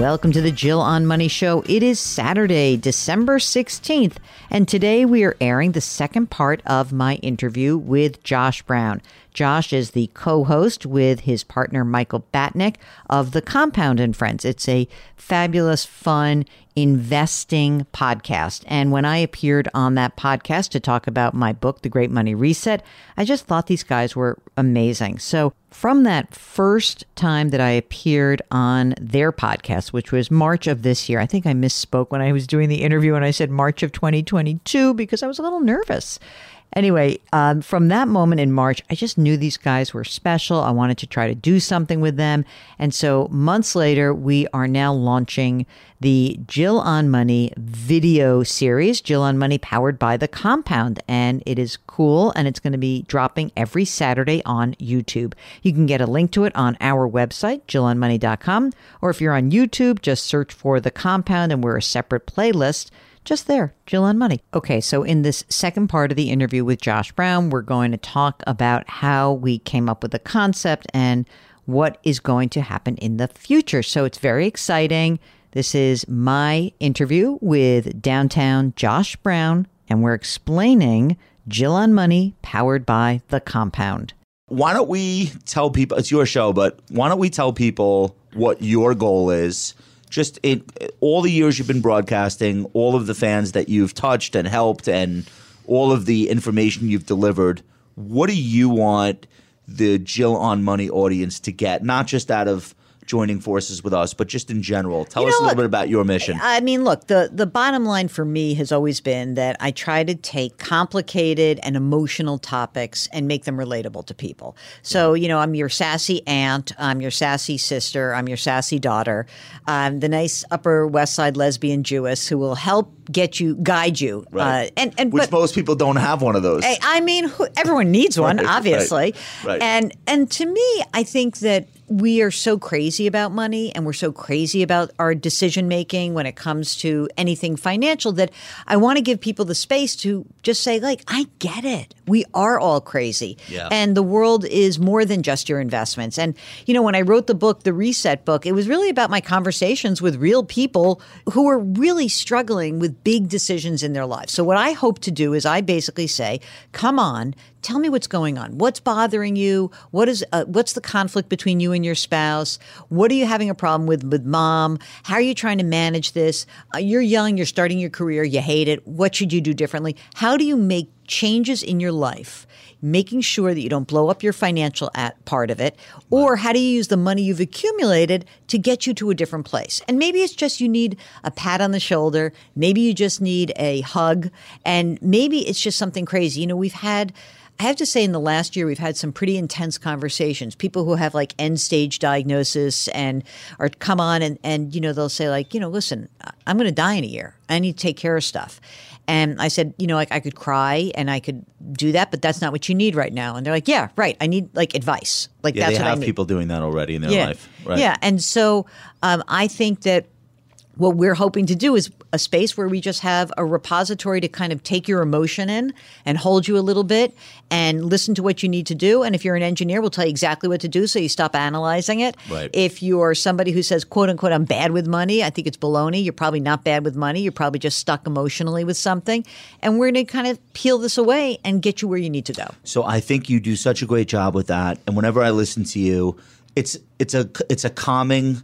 Welcome to the Jill on Money Show. It is Saturday, December 16th, and today we are airing the second part of my interview with Josh Brown. Josh is the co host with his partner Michael Batnick of The Compound and Friends. It's a fabulous, fun, investing podcast. And when I appeared on that podcast to talk about my book, The Great Money Reset, I just thought these guys were amazing. So, from that first time that I appeared on their podcast, which was March of this year, I think I misspoke when I was doing the interview and I said March of 2022 because I was a little nervous. Anyway, um, from that moment in March, I just knew these guys were special. I wanted to try to do something with them. And so months later, we are now launching the Jill on Money video series, Jill on Money powered by the Compound. And it is cool and it's going to be dropping every Saturday on YouTube. You can get a link to it on our website, jillonmoney.com. Or if you're on YouTube, just search for the Compound and we're a separate playlist just there, Jill on Money. Okay, so in this second part of the interview with Josh Brown, we're going to talk about how we came up with the concept and what is going to happen in the future. So it's very exciting. This is my interview with downtown Josh Brown, and we're explaining Jill on Money powered by the compound. Why don't we tell people it's your show, but why don't we tell people what your goal is? Just in all the years you've been broadcasting, all of the fans that you've touched and helped, and all of the information you've delivered. What do you want the Jill on Money audience to get, not just out of joining forces with us, but just in general. Tell you us a little bit about your mission. I mean, look, the, the bottom line for me has always been that I try to take complicated and emotional topics and make them relatable to people. So, you know, I'm your sassy aunt, I'm your sassy sister, I'm your sassy daughter, I'm the nice Upper West Side lesbian Jewess who will help get you, guide you. Right. Uh, and, and, Which but, most people don't have one of those. I, I mean, who, everyone needs one, right, obviously. Right, right. And, and to me, I think that we are so crazy about money and we're so crazy about our decision making when it comes to anything financial that I want to give people the space to just say, like, I get it. We are all crazy. Yeah. And the world is more than just your investments. And, you know, when I wrote the book, the Reset book, it was really about my conversations with real people who are really struggling with big decisions in their lives. So, what I hope to do is I basically say, come on, tell me what's going on. What's bothering you? What is uh, what's the conflict between you and your spouse? What are you having a problem with with mom? How are you trying to manage this? Uh, you're young, you're starting your career, you hate it. What should you do differently? How do you make changes in your life? Making sure that you don't blow up your financial part of it, or how do you use the money you've accumulated to get you to a different place? And maybe it's just you need a pat on the shoulder, maybe you just need a hug, and maybe it's just something crazy. You know, we've had I have to say, in the last year, we've had some pretty intense conversations. People who have like end stage diagnosis and are come on and, and, you know, they'll say, like, you know, listen, I'm going to die in a year. I need to take care of stuff. And I said, you know, like I could cry and I could do that, but that's not what you need right now. And they're like, yeah, right. I need like advice. Like yeah, that's they what have I need. people doing that already in their yeah. life. Right. Yeah. And so um, I think that what we're hoping to do is a space where we just have a repository to kind of take your emotion in and hold you a little bit and listen to what you need to do. And if you're an engineer, we'll tell you exactly what to do so you stop analyzing it. Right. If you're somebody who says, quote unquote, I'm bad with money, I think it's baloney. You're probably not bad with money. You're probably just stuck emotionally with something. And we're going to kind of peel this away and get you where you need to go. So I think you do such a great job with that. And whenever I listen to you, it's it's a it's a calming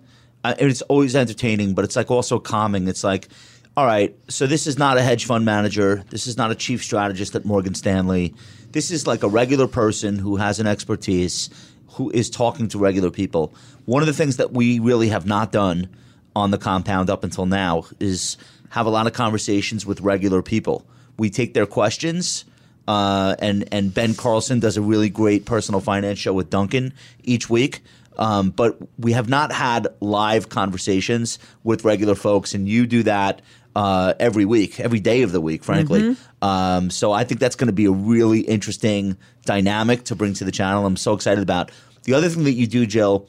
And it's always entertaining, but it's like also calming. It's like, all right, so this is not a hedge fund manager. This is not a chief strategist at Morgan Stanley. This is like a regular person who has an expertise, who is talking to regular people. One of the things that we really have not done on the compound up until now is have a lot of conversations with regular people. We take their questions. Uh, and and Ben Carlson does a really great personal finance show with Duncan each week. Um, but we have not had live conversations with regular folks, and you do that uh, every week, every day of the week, frankly. Um, so I think that's going to be a really interesting dynamic to bring to the channel. I'm so excited about. The other thing that you do, Jill,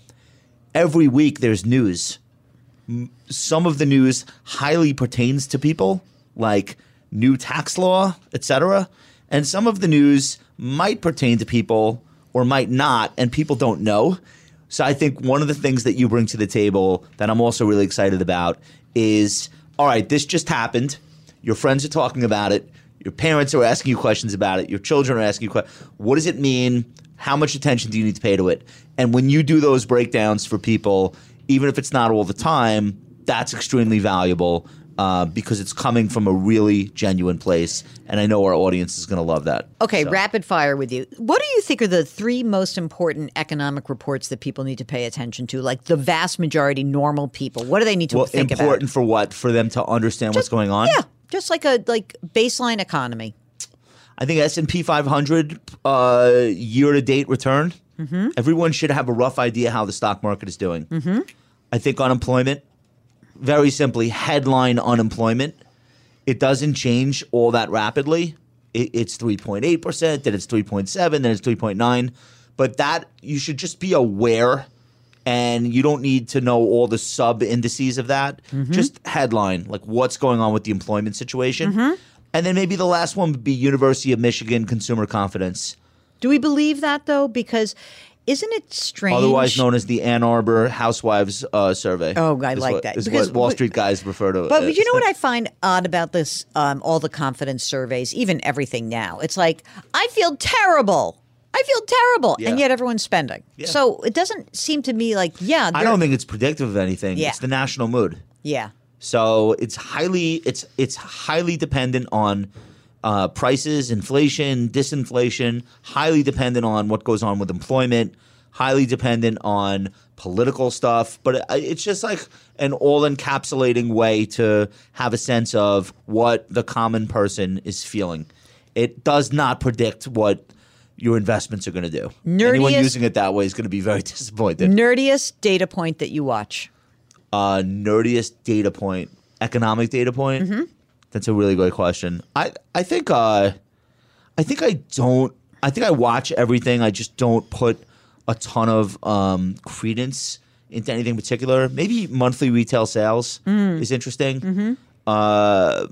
every week there's news. Some of the news highly pertains to people, like new tax law, etc. And some of the news might pertain to people or might not, and people don't know. So I think one of the things that you bring to the table that I'm also really excited about is all right, this just happened. Your friends are talking about it. Your parents are asking you questions about it. Your children are asking you questions. What does it mean? How much attention do you need to pay to it? And when you do those breakdowns for people, even if it's not all the time, that's extremely valuable uh, because it's coming from a really genuine place. And I know our audience is going to love that. Okay, So- rapid fire with you. What do you think are the three most important economic reports that people need to pay attention to? Like the vast majority normal people. What do they need to Well, think important for what? For them to understand what's going on? Yeah, just like a like baseline economy. I think S and P 500 uh, year to date return. Mm-hmm. Everyone should have a rough idea how the stock market is doing. Mm-hmm. I think unemployment, very simply, headline unemployment. It doesn't change all that rapidly. It, it's 3.8 percent, then it's 3.7, then it's 3.9. But that you should just be aware, and you don't need to know all the sub indices of that. Mm-hmm. Just headline, like what's going on with the employment situation. Mm-hmm. And then maybe the last one would be University of Michigan consumer confidence, Do we believe that though? Because isn't it strange? otherwise known as the Ann Arbor Housewives uh, Survey. Oh, I like what- that. Is Because what Wall Street guys refer to. But it you know what I find odd about this? Um, all the confidence surveys, even everything now. It's like I feel terrible. I feel terrible, and yet everyone's spending. Yeah. So it doesn't seem to me like yeah. I don't think it's predictive of anything. Yeah. It's the national mood. Yeah. So it's highly it's it's highly dependent on uh, prices, inflation, disinflation. Highly dependent on what goes on with employment. Highly dependent on political stuff. But it, it's just like an all encapsulating way to have a sense of what the common person is feeling. It does not predict what your investments are going to do. Anyone using it that way is going to be very disappointed. Nerdiest data point that you watch. uh, nerdiest data point, economic data point? Mm-hmm. That's a really great question. I I think uh, I think I don't. I think I watch everything. I just don't put a ton of um, credence into anything particular. Maybe monthly retail sales Mm. is interesting. Mm-hmm. Uh,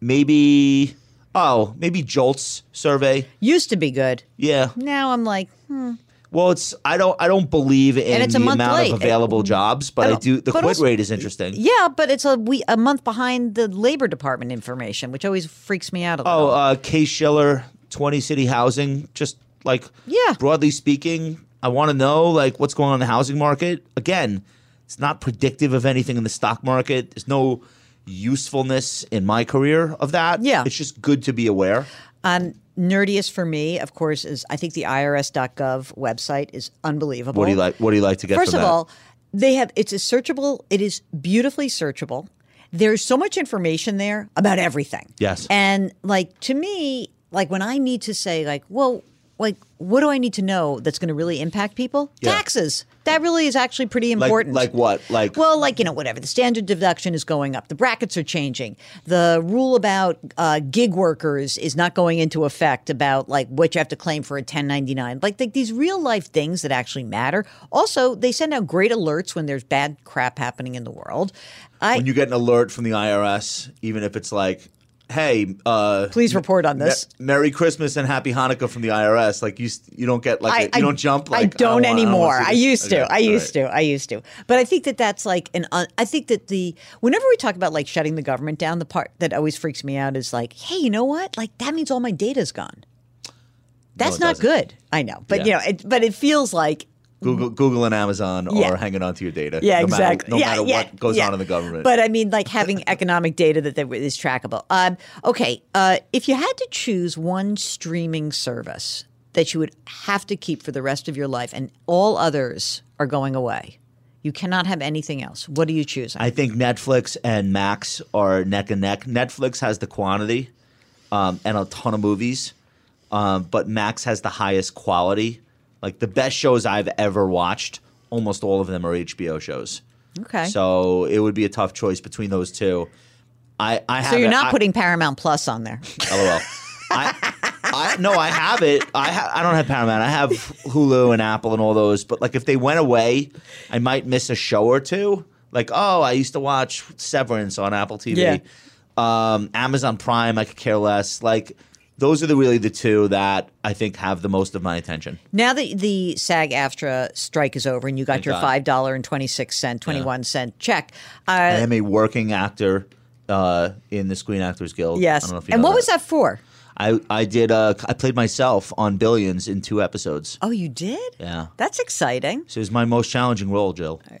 maybe oh maybe Jolts survey. Used to be good. Yeah. Now I'm like, hmm. Well, it's I don't I don't believe in the amount late. of available jobs, but I, don't- do. The quit also- rate is interesting. yeah, but it's a we a month behind the labor department information, which always freaks me out a little. Oh, uh, Case Shiller, 20 City Housing. Just like, Yeah. broadly speaking, I want to know like what's going on in the housing market. Again, it's not predictive of anything in the stock market. There's no usefulness in my career of that. Yeah. It's just good to be aware. Um, nerdiest for me, of course, is I think the IRS.gov website is unbelievable. What do you like? What do you like to get First of that? all, they have it's a searchable. It is beautifully searchable. There's so much information there about everything. Yes. And like to me, like when I need to say like, well, like what do I need to know that's going to really impact people? Yeah. Taxes. That really is actually pretty like, important. like what? Like Well, like, you know, whatever. The standard deduction is going up. The brackets are changing. The rule about uh, gig workers is not going into effect about like what you have to claim for a 1099. Like, like these real life things that actually matter. Also, they send out great alerts when there's bad crap happening in the world. I, when you get an alert from the IRS, even if it's like, "Hey, uh, Please report on Me- this. Merry Christmas and Happy Hanukkah from the IRS." Like you, you don't get like a- you don't jump. Like, I don't wanna- anymore. wanna see I, this. used to. Okay, I used right. to. I used to. But I think that that's like an. Un- I think that the whenever we talk about like shutting the government down, the part that always freaks me out is like, hey, you know what? Like that means all my data's gone. That's it not doesn't. good. I know, but you know, it, but it feels like Google, Google and Amazon Yeah. are hanging on to your data. Yeah, no matter- exactly. no Yeah, matter yeah, what goes on in the government. But I mean, like having economic data that that is trackable. Um, okay, uh, if you had to choose one streaming service that you would have to keep for the rest of your life, and all others are going away, you cannot have anything else. What do you choose? I think Netflix and Max are neck and neck. Netflix has the quantity um, and a ton of movies, um, but Max has the highest quality. Like the best shows I've ever watched, almost all of them are HBO shows. okay, so, it would be a tough choice between those two. I, I have So you're it- not I- putting Paramount Plus on there. LOL. I, I no, I have it. I ha- I don't have Paramount. I have Hulu and Apple and all those. But like, if they went away, I might miss a show or two. Like, oh, I used to watch Severance on Apple TV. Yeah. Um, Amazon Prime, I could care less. Like, those are the really the two that I think have the most of my attention. Now that the SAG-AFTRA strike is over and you got Thank your five dollar and twenty six cent, twenty one cent check, uh, I am a working actor uh, in the Screen Actors Guild. I yes. don't know if you And what was that for? I I did. Uh, I played myself on Billions in two episodes. Oh, you did? Yeah. That's exciting. So it was my most challenging role, Jill.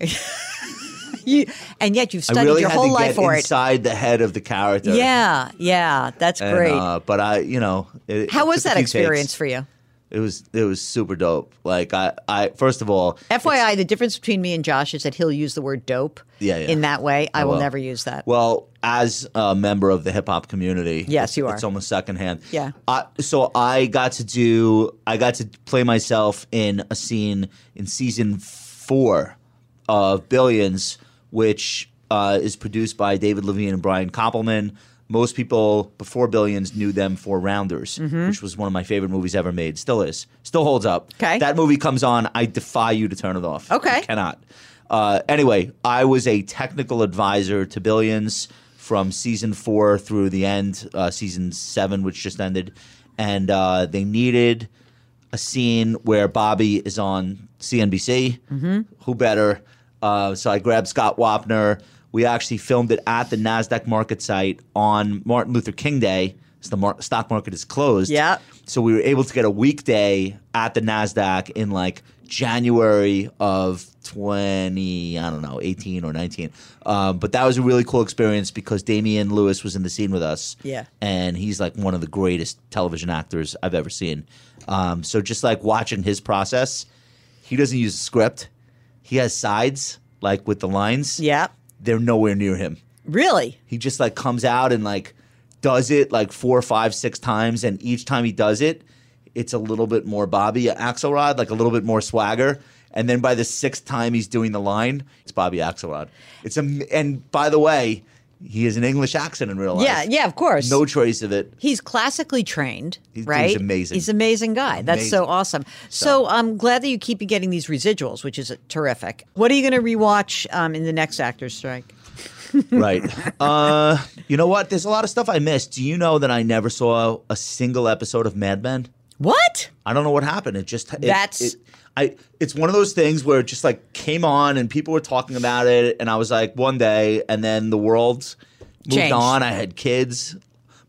You and yet you've studied really your whole life for it. inside the head of the character. Yeah, yeah, that's And, great. uh, but I, you know, it, How it was that experience takes. for you? It was it was super dope. Like I, I first of all, FYI, the difference between me and Josh is that he'll use the word dope Yeah, yeah. in that way. I, will will. never use that. well, as a member of the hip hop community, Yes, you are. It's almost secondhand. Yeah. I, so I got to do. I got to play myself in a scene in season four of Billions, which uh, is produced by David Levien and Brian Koppelman. Most people before Billions knew them for Rounders, which was one of my favorite movies ever made. Still is. Still holds up. Mm-hmm. Okay. That movie comes on. I defy you to turn it off. Okay. You cannot. Uh, anyway, I was a technical advisor to Billions from season four through the end, uh, season seven, which just ended. And uh, they needed a scene where Bobby is on CNBC. Mm-hmm. Who better? Uh, so I grabbed Scott Wapner. We actually filmed it at the NASDAQ market site on Martin Luther King Day. So the mar- stock market is closed. Yeah. So we were able to get a weekday at the NASDAQ in like January of 20, I don't know, 18 or 19. Um, but that was a really cool experience because Damian Lewis was in the scene with us. Yeah. And he's like one of the greatest television actors I've ever seen. Um, so just like watching his process, he doesn't use a script. He has sides, like with the lines. yeah, They're nowhere near him really. he just like comes out and like does it like four, five, six times, and each time he does it, it's a little bit more Bobby Axelrod, like a little bit more swagger. And then by the sixth time he's doing the line, it's Bobby Axelrod. It's a and by the way, he has an English accent in real life. Yeah, yeah, of course. No trace of it. He's classically trained, He's- right? he's amazing. He's an amazing guy. That's so Amazing. awesome. So, I'm glad that you keep getting these residuals, which is terrific. What are you going to rewatch um, in the next actor's strike? right. Uh, you know what? There's a lot of stuff I missed. Do you know that I never saw a single episode of Mad Men? What? I don't know what happened. It just it, That's- it, I. It's one of those things where it just like came on and people were talking about it, and I was like one day, and then the world moved Changed. on. I had kids,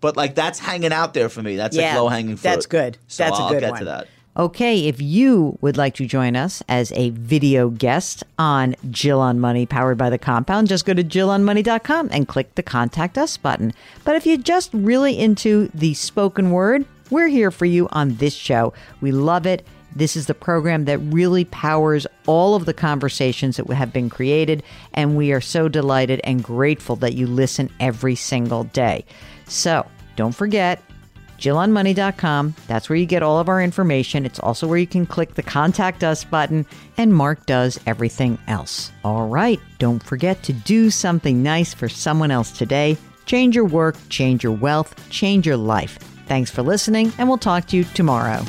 but like that's hanging out there for me. That's Yeah, like low hanging fruit. that's good. So That's a I'll good get one. to that. Okay, if you would like to join us as a video guest on Jill on Money powered by the compound, just go to jillonmoney.com and click the contact us button. But if you're just really into the spoken word, we're here for you on this show. We love it. This is the program that really powers all of the conversations that have been created, and we are so delighted and grateful that you listen every single day. So don't forget, JillOnMoney.com. That's where you get all of our information. It's also where you can click the Contact Us button, and Mark does everything else. All right, don't forget to do something nice for someone else today. Change your work, change your wealth, change your life. Thanks for listening, and we'll talk to you tomorrow.